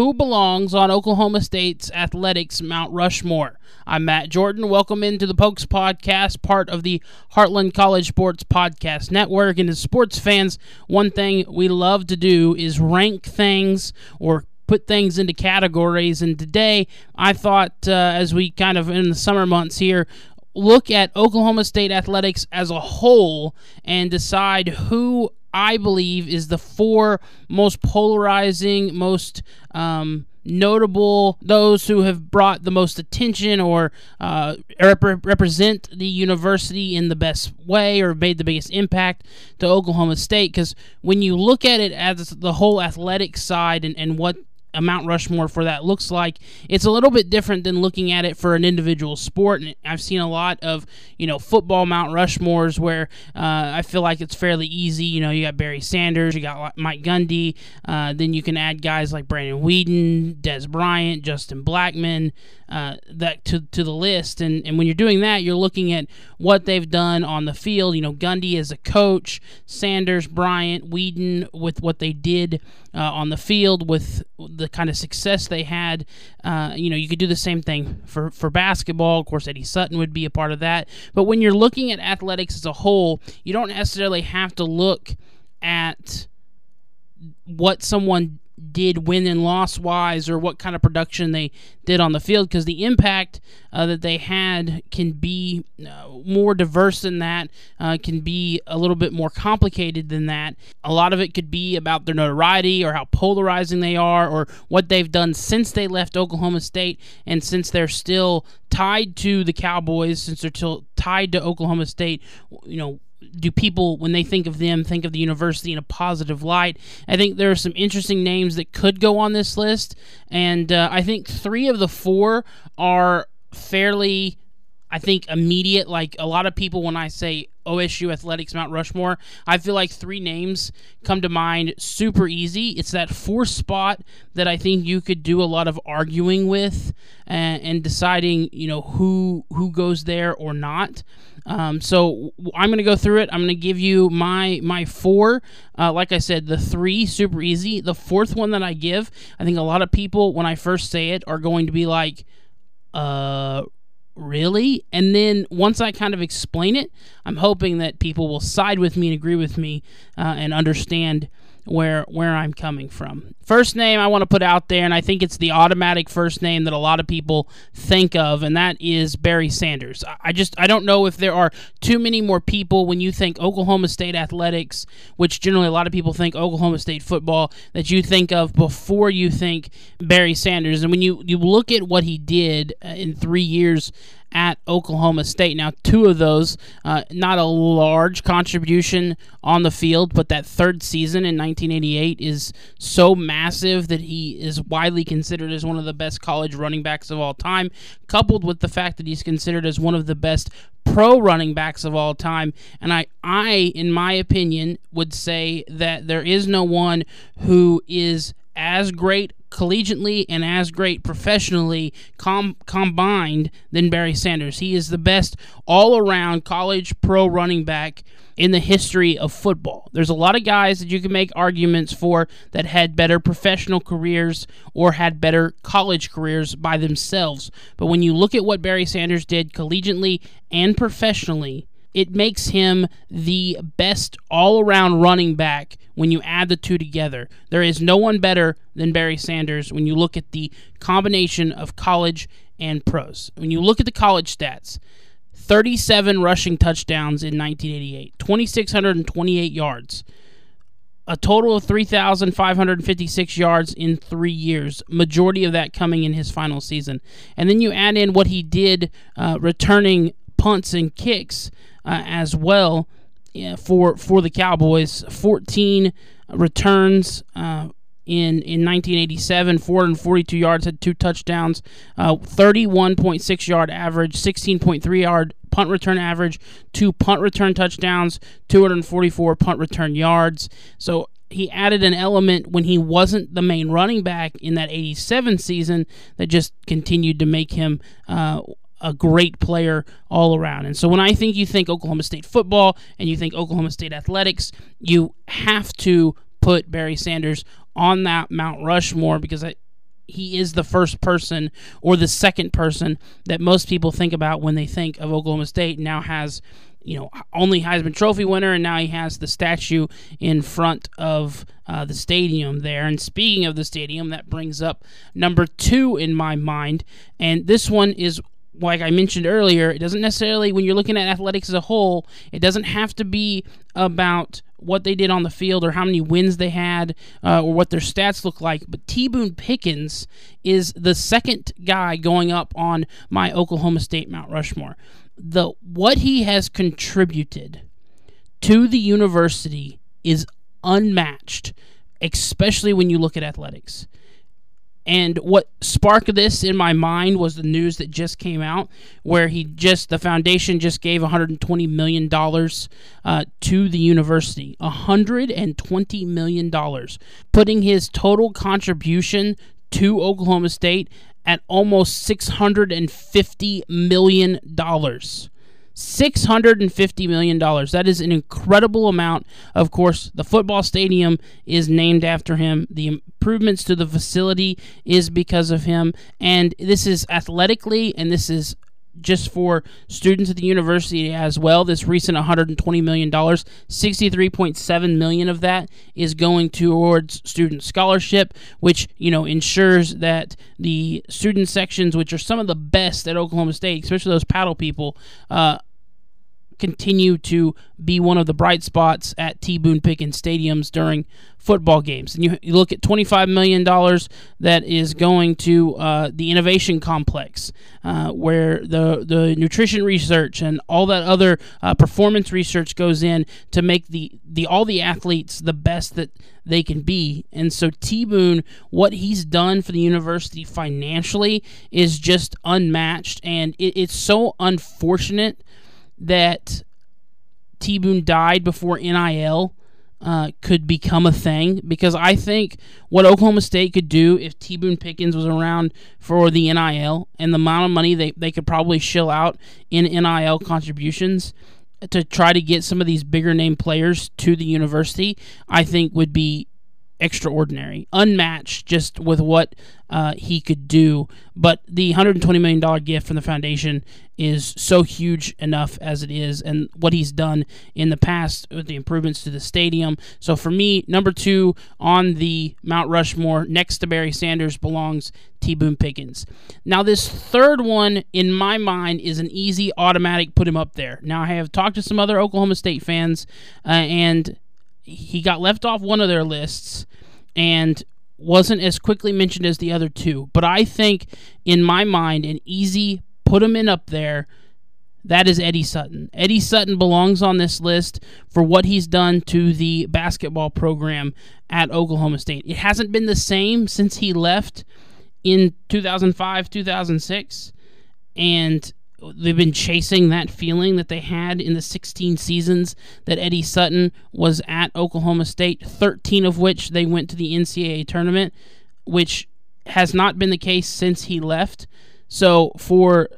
who belongs on Oklahoma State's athletics Mount Rushmore. I'm Matt Jordan. Welcome into the Pokes Podcast, part of the Heartland College Sports Podcast Network. And as sports fans, one thing we love to do is rank things or put things into categories. And today, I thought, uh, as we kind of in the summer months here, look at Oklahoma State athletics as a whole and decide who I believe is the four most polarizing, most um, notable, those who have brought the most attention or uh, rep- represent the university in the best way or made the biggest impact to Oklahoma State. Because when you look at it as the whole athletic side and, and what a Mount Rushmore for that looks like. It's a little bit different than looking at it for an individual sport. And I've seen a lot of you know football Mount Rushmores where uh, I feel like it's fairly easy. You know, you got Barry Sanders, you got Mike Gundy, uh, then you can add guys like Brandon Weeden, Dez Bryant, Justin Blackmon, uh, that to to the list. And and when you're doing that, you're looking at what they've done on the field. You know, Gundy as a coach, Sanders, Bryant, Weeden with what they did uh, on the field with the kind of success they had. Uh, you know, you could do the same thing for, for basketball. Of course, Eddie Sutton would be a part of that. But when you're looking at athletics as a whole, you don't necessarily have to look at what someone did win and loss wise or what kind of production they did on the field because the impact uh, that they had can be uh, more diverse than that, uh, can be a little bit more complicated than that. A lot of it could be about their notoriety or how polarizing they are or what they've done since they left Oklahoma State and since they're still tied to the Cowboys, since they're still tied to Oklahoma State, you know do people when they think of them think of the university in a positive light? I think there are some interesting names that could go on this list and uh, i think three of the four are fairly I think immediate, like a lot of people when I say OSU Athletics Mount Rushmore, I feel like three names come to mind super easy. It's that fourth spot that I think you could do a lot of arguing with and, and deciding, you know, who who goes there or not. Um, so I'm going to go through it. I'm going to give you my my four. Uh, like I said, the three super easy. The fourth one that I give, I think a lot of people when I first say it are going to be like, uh really? And then once I kind of explain it, I'm hoping that people will side with me and agree with me uh, and understand where where I'm coming from. First name I want to put out there, and I think it's the automatic first name that a lot of people think of, and that is Barry Sanders. I just I don't know if there are too many more people when you think Oklahoma State athletics, which generally a lot of people think Oklahoma State football, that you think of before you think Barry Sanders. And when you you look at what he did uh, in three years at Oklahoma State. Now, two of those, uh, not a large contribution on the field, but that third season in 1988 is so massive that he is widely considered as one of the best college running backs of all time, coupled with the fact that he's considered as one of the best pro running backs of all time. And I, I, in my opinion, would say that there is no one who is as great collegiately and as great professionally com- combined than Barry Sanders. He is the best all around college pro running back in the history of football. There's a lot of guys that you can make arguments for that had better professional careers or had better college careers by themselves. But when you look at what Barry Sanders did collegiately and professionally, it makes him the best all around running back when you add the two together. There is no one better than Barry Sanders when you look at the combination of college and pros. When you look at the college stats, 37 rushing touchdowns in 1988, 2,628 yards, a total of 3,556 yards in three years, majority of that coming in his final season. And then you add in what he did uh, returning punts and kicks uh, as well yeah, for for the Cowboys. 14 returns uh, in in 1987, 442 yards, had two touchdowns, uh, 31.6 yard average, 16.3 yard punt return average, two punt return touchdowns, 244 punt return yards. So he added an element when he wasn't the main running back in that 87 season that just continued to make him uh, a great player all around. And so when I think you think Oklahoma State football and you think Oklahoma State athletics, you have to put Barry Sanders on that Mount Rushmore because I he is the first person or the second person that most people think about when they think of Oklahoma State. Now has you know, only Heisman Trophy winner, and now he has the statue in front of uh, the stadium there. And speaking of the stadium, that brings up number two in my mind, and this one is. Like I mentioned earlier, it doesn't necessarily, when you're looking at athletics as a whole, it doesn't have to be about what they did on the field or how many wins they had uh, or what their stats look like. But T. Boone Pickens is the second guy going up on my Oklahoma State Mount Rushmore the what he has contributed to the university is unmatched, especially when you look at athletics. And what sparked this in my mind was the news that just came out, where he just the foundation just gave 120 million dollars uh, to the university, 120 million dollars, putting his total contribution to Oklahoma State at almost $650 million. $650 million. That is an incredible amount. Of course, the football stadium is named after him. The improvements to the facility is because of him. And this is athletically, and this is just for students at the university as well. This recent $120 million, 63.7 million of that is going towards student scholarship, which you know ensures that the student sections, which are some of the best at Oklahoma State, especially those paddle people, uh, continue to be one of the bright spots at T. Boone Pickens stadiums during football games. And you, you look at $25 million that is going to uh, the innovation complex, uh, where the, the nutrition research and all that other uh, performance research goes in to make the, the all the athletes the best that they can be. And so T. Boone, what he's done for the university financially is just unmatched. And it, it's so unfortunate that T Boone died before NIL uh, could become a thing. Because I think what Oklahoma State could do if T Boone Pickens was around for the NIL and the amount of money they, they could probably shill out in NIL contributions to try to get some of these bigger name players to the university, I think would be extraordinary, unmatched just with what uh, he could do. But the $120 million gift from the foundation is so huge enough as it is, and what he's done in the past with the improvements to the stadium. So for me, number two on the Mount Rushmore next to Barry Sanders belongs T. Boone Pickens. Now, this third one, in my mind, is an easy automatic put him up there. Now, I have talked to some other Oklahoma State fans, uh, and he got left off one of their lists and wasn't as quickly mentioned as the other two. But I think, in my mind, an easy put him in up there. That is Eddie Sutton. Eddie Sutton belongs on this list for what he's done to the basketball program at Oklahoma State. It hasn't been the same since he left in 2005, 2006. And they've been chasing that feeling that they had in the 16 seasons that Eddie Sutton was at Oklahoma State, 13 of which they went to the NCAA tournament, which has not been the case since he left. So, for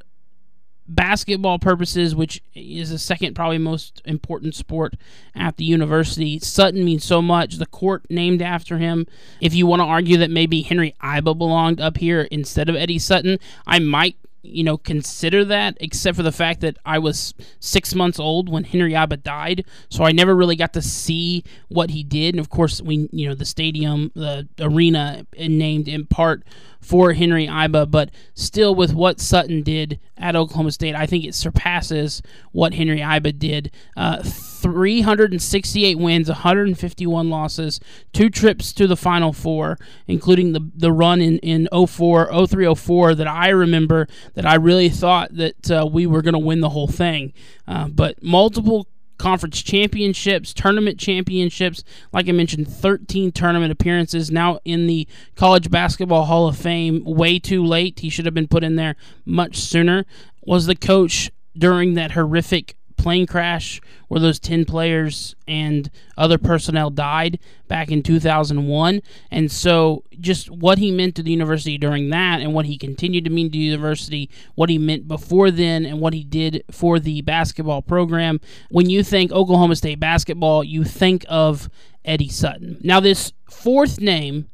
basketball purposes, which is the second probably most important sport at the university. Sutton means so much. The court named after him. If you want to argue that maybe Henry Iba belonged up here instead of Eddie Sutton, I might you know, consider that, except for the fact that I was six months old when Henry Iba died, so I never really got to see what he did. And of course, we, you know, the stadium, the arena, named in part for Henry Iba, but still, with what Sutton did at Oklahoma State, I think it surpasses what Henry Iba did. Uh, 368 wins, 151 losses, two trips to the Final Four, including the the run in in 04, 03, 04 that I remember that I really thought that uh, we were going to win the whole thing. Uh, but multiple conference championships, tournament championships. Like I mentioned, 13 tournament appearances. Now in the College Basketball Hall of Fame. Way too late. He should have been put in there much sooner. Was the coach during that horrific plane crash where those 10 players and other personnel died back in 2001. And so, just what he meant to the university during that, and what he continued to mean to the university, what he meant before then, and what he did for the basketball program. When you think Oklahoma State basketball, you think of Eddie Sutton. Now, this fourth name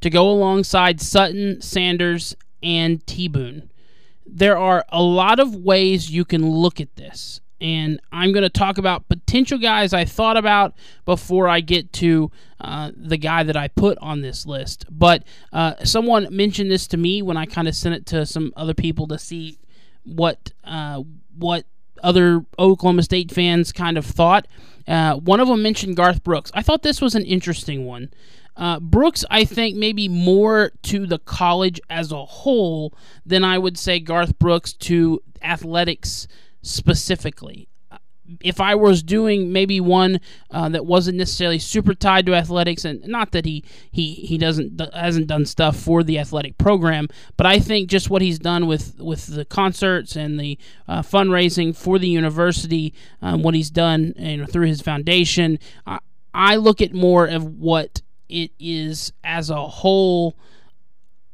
to go alongside Sutton, Sanders, and T Boone. There are a lot of ways you can look at this and I'm going to talk about potential guys I thought about before I get to uh, the guy that I put on this list. But uh, someone mentioned this to me when I kind of sent it to some other people to see what uh, what other Oklahoma State fans kind of thought. Uh, one of them mentioned Garth Brooks. I thought this was an interesting one. Uh, Brooks, I think, maybe more to the college as a whole than I would say Garth Brooks to athletics specifically. If I was doing maybe one uh, that wasn't necessarily super tied to athletics, and not that he he he doesn't hasn't done stuff for the athletic program, but I think just what he's done with with the concerts and the uh, fundraising for the university, um, what he's done you know, through his foundation, I, I look at more of what it is as a whole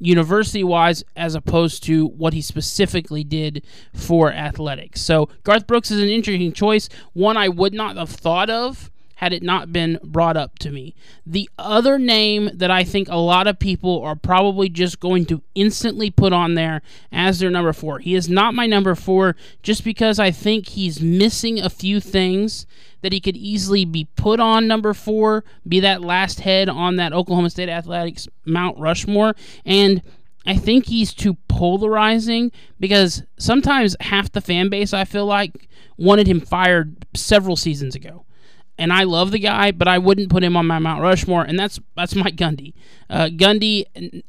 university wise as opposed to what he specifically did for athletics. So Garth Brooks is an interesting choice, one I would not have thought of had it not been brought up to me. The other name that I think a lot of people are probably just going to instantly put on there as their number four. He is not my number four just because I think he's missing a few things that he could easily be put on number four, be that last head on that Oklahoma State Athletics Mount Rushmore. And I think he's too polarizing because sometimes half the fan base, I feel like, wanted him fired several seasons ago and I love the guy, but I wouldn't put him on my Mount Rushmore, and that's that's Mike Gundy. Uh, Gundy,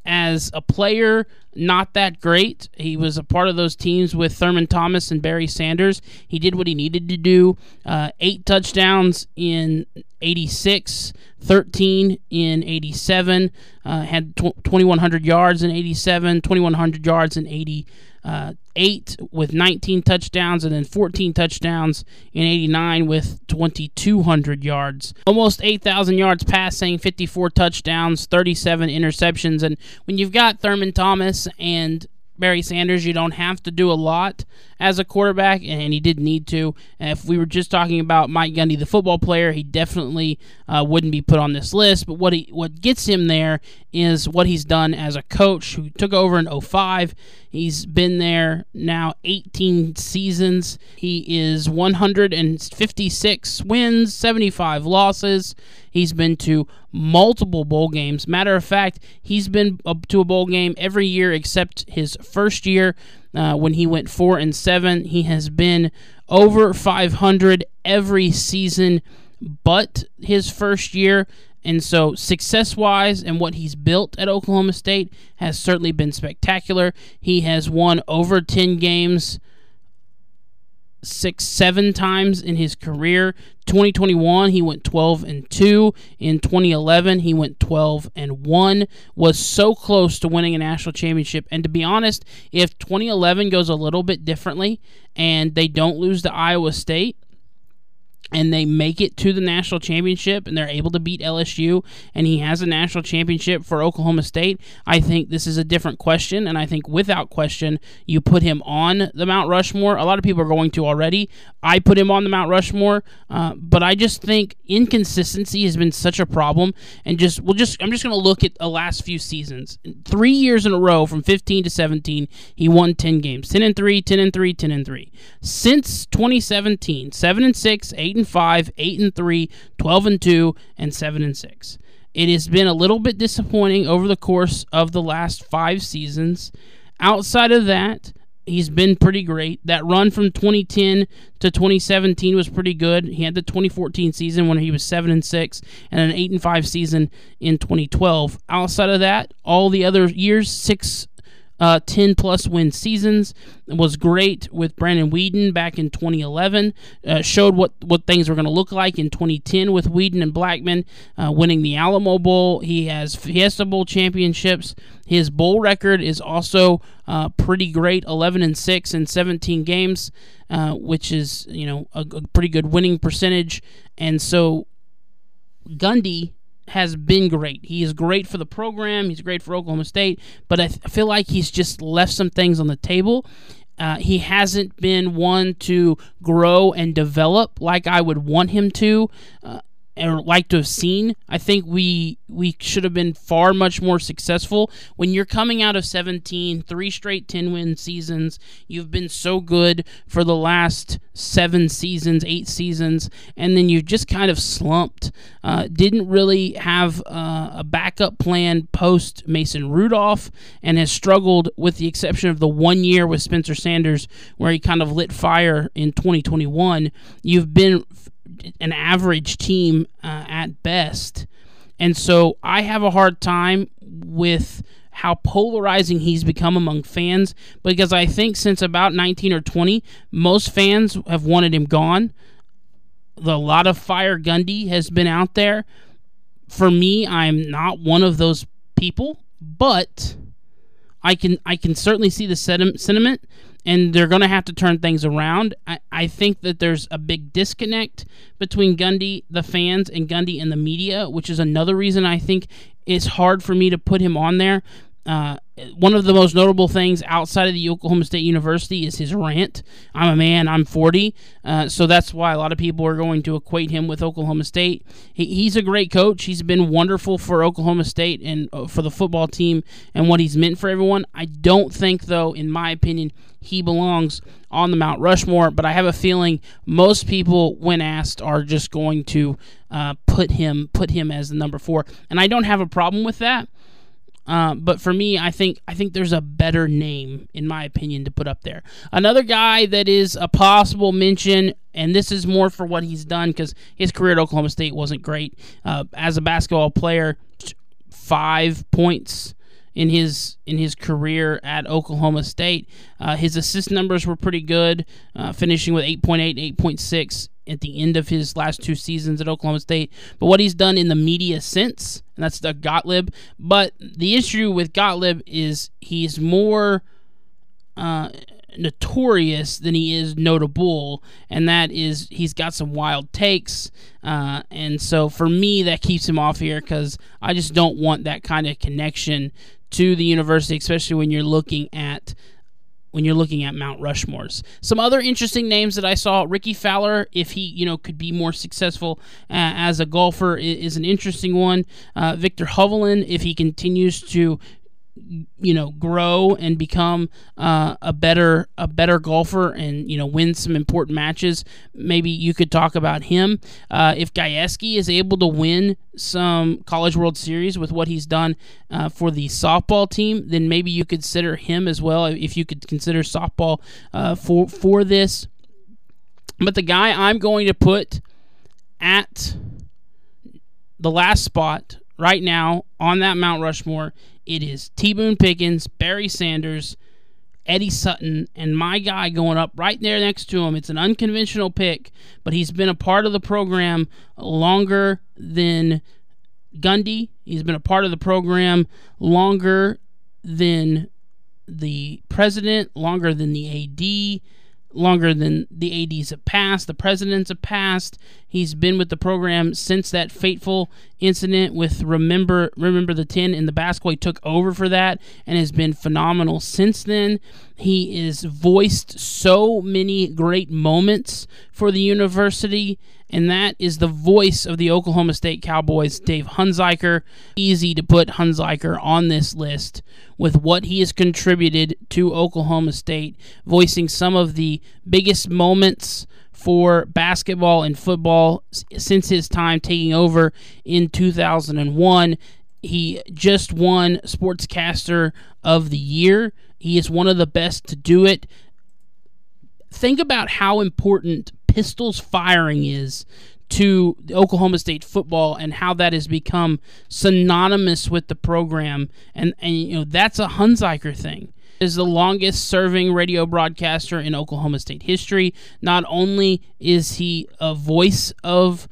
as a player, not that great. He was a part of those teams with Thurman Thomas and Barry Sanders. He did what he needed to do. Uh, eight touchdowns in 86, 13 in 87, uh, had tw- 2,100 yards in 87, 2,100 yards in 80 uh, eight with 19 touchdowns, and then 14 touchdowns in 89 with 2,200 yards. Almost 8,000 yards passing, 54 touchdowns, 37 interceptions. And when you've got Thurman Thomas and Barry Sanders, you don't have to do a lot as a quarterback, and he didn't need to. If we were just talking about Mike Gundy, the football player, he definitely uh, wouldn't be put on this list. But what he what gets him there is what he's done as a coach who took over in 05. He's been there now 18 seasons. He is 156 wins, 75 losses. He's been to multiple bowl games. Matter of fact, he's been up to a bowl game every year except his first year uh, when he went four and seven. He has been over 500 every season, but his first year. And so, success wise, and what he's built at Oklahoma State has certainly been spectacular. He has won over 10 games six, seven times in his career. 2021, he went 12 and 2. In 2011, he went 12 and 1. Was so close to winning a national championship. And to be honest, if 2011 goes a little bit differently and they don't lose to Iowa State, and they make it to the national championship and they're able to beat LSU and he has a national championship for Oklahoma State, I think this is a different question. And I think without question, you put him on the Mount Rushmore. A lot of people are going to already. I put him on the Mount Rushmore, uh, but I just think inconsistency has been such a problem. And just, we'll just, I'm just going to look at the last few seasons. Three years in a row from 15 to 17, he won 10 games 10 and 3, 10 and 3, 10 and 3. Since 2017, 7 and 6, 8 and and 5, 8 and 3, 12 and 2, and 7 and 6. It has been a little bit disappointing over the course of the last 5 seasons. Outside of that, he's been pretty great. That run from 2010 to 2017 was pretty good. He had the 2014 season when he was 7 and 6 and an 8 and 5 season in 2012. Outside of that, all the other years 6 uh, 10 plus win seasons. Was great with Brandon Weeden back in 2011. Uh, showed what, what things were going to look like in 2010 with Weeden and Blackmon uh, winning the Alamo Bowl. He has Fiesta Bowl championships. His bowl record is also uh, pretty great 11 and 6 in 17 games, uh, which is, you know, a, a pretty good winning percentage. And so Gundy has been great. He is great for the program. He's great for Oklahoma State, but I, th- I feel like he's just left some things on the table. Uh, he hasn't been one to grow and develop like I would want him to. Uh, or like to have seen. I think we we should have been far much more successful. When you're coming out of 17, three straight 10 win seasons, you've been so good for the last seven seasons, eight seasons, and then you've just kind of slumped. Uh, didn't really have uh, a backup plan post Mason Rudolph, and has struggled with the exception of the one year with Spencer Sanders where he kind of lit fire in 2021. You've been an average team uh, at best. And so I have a hard time with how polarizing he's become among fans because I think since about 19 or 20, most fans have wanted him gone. A lot of fire Gundy has been out there. For me, I'm not one of those people, but I can I can certainly see the sentiment and they're going to have to turn things around. I, I think that there's a big disconnect between Gundy, the fans, and Gundy and the media, which is another reason I think it's hard for me to put him on there uh, one of the most notable things outside of the Oklahoma State University is his rant. I'm a man, I'm 40. Uh, so that's why a lot of people are going to equate him with Oklahoma State. He, he's a great coach. He's been wonderful for Oklahoma State and uh, for the football team and what he's meant for everyone. I don't think, though, in my opinion, he belongs on the Mount Rushmore, but I have a feeling most people, when asked, are just going to uh, put him put him as the number four, and I don't have a problem with that. Uh, but for me, I think I think there's a better name, in my opinion, to put up there. Another guy that is a possible mention, and this is more for what he's done because his career at Oklahoma State wasn't great. Uh, as a basketball player, five points in his in his career at Oklahoma State. Uh, his assist numbers were pretty good, uh, finishing with 8.8, 8.6 at the end of his last two seasons at Oklahoma State. But what he's done in the media since, and that's the Gottlieb. But the issue with Gottlieb is he's more uh, notorious than he is notable, and that is he's got some wild takes. Uh, and so for me, that keeps him off here because I just don't want that kind of connection to the university, especially when you're looking at when you're looking at Mount Rushmores. Some other interesting names that I saw: Rickie Fowler, if he you know could be more successful uh, as a golfer, is, an interesting one. Uh, Viktor Hovland, if he continues to you know grow and become uh, a better a better golfer and you know win some important matches. Maybe you could talk about him. Uh, if Gajewski is able to win some college world series with what he's done uh, for the softball team then maybe you could consider him as well if you could consider softball uh, for for this. But the guy I'm going to put at the last spot right now on that Mount Rushmore it is T Boone Pickens, Barry Sanders, Eddie Sutton, and my guy going up right there next to him. It's an unconventional pick, but he's been a part of the program longer than Gundy. He's been a part of the program longer than the president, longer than the AD longer than the ADs have passed, the presidents have passed. He's been with the program since that fateful incident with remember remember the 10 in the basketball. He took over for that and has been phenomenal since then. He is voiced so many great moments for the university and that is the voice of the Oklahoma State Cowboys, Dave Hunziker. Easy to put Hunziker on this list with what he has contributed to Oklahoma State, voicing some of the biggest moments for basketball and football since his time taking over in 2001. He just won Sportscaster of the Year. He is one of the best to do it. Think about how important pistols firing is to Oklahoma State football and how that has become synonymous with the program and and you know that's a Hunziker thing is the longest serving radio broadcaster in Oklahoma State history. Not only is he a voice of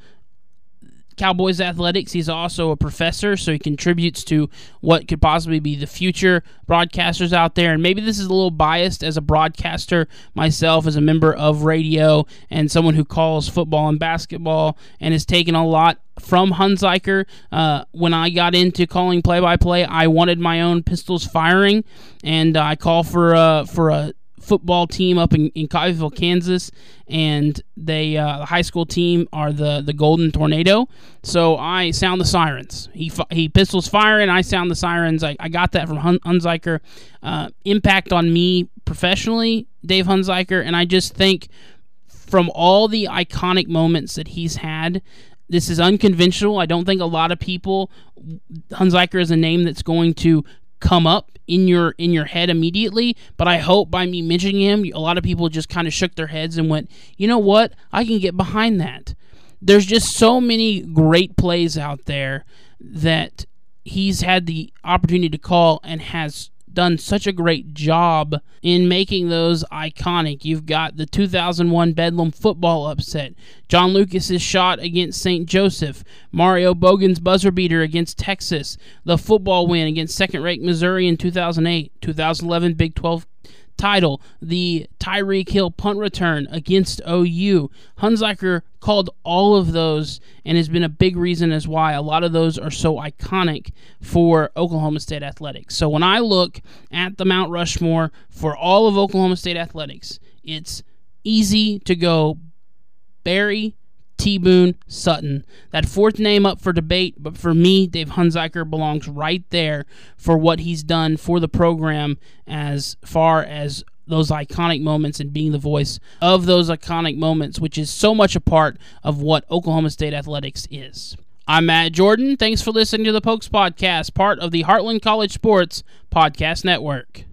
Cowboys athletics. He's also a professor, so he contributes to what could possibly be the future broadcasters out there. And maybe this is a little biased as a broadcaster myself, as a member of radio and someone who calls football and basketball and has taken a lot from Hunziker. Uh, when I got into calling play-by-play, I wanted my own pistols firing, and I call for a, for a football team up in, in Coffeyville, Kansas, and they uh, the high school team are the the Golden Tornado. So I sound the sirens. He he pistols fire, and I sound the sirens. I, I got that from Hun- Hunziker. Uh, impact on me professionally, Dave Hunziker, and I just think from all the iconic moments that he's had. This is unconventional. I don't think a lot of people Hunziker is a name that's going to come up in your in your head immediately but i hope by me mentioning him a lot of people just kind of shook their heads and went you know what? I can get behind that. There's just so many great plays out there that he's had the opportunity to call and has done such a great job in making those iconic. You've got the 2001 Bedlam football upset, John Lucas's shot against St. Joseph, Mario Boggan's buzzer beater against Texas, the football win against second-ranked Missouri in 2008, 2011 Big 12 title, the Tyreek Hill punt return against OU. Hunziker called all of those and has been a big reason as why a lot of those are so iconic for Oklahoma State athletics. So when I look at the Mount Rushmore for all of Oklahoma State athletics, it's easy to go Barry, T. Boone, Sutton. That fourth name up for debate, but for me, Dave Hunziker belongs right there for what he's done for the program as far as those iconic moments and being the voice of those iconic moments, which is so much a part of what Oklahoma State athletics is. I'm Matt Jordan. Thanks for listening to the Pokes Podcast, part of the Heartland College Sports Podcast Network.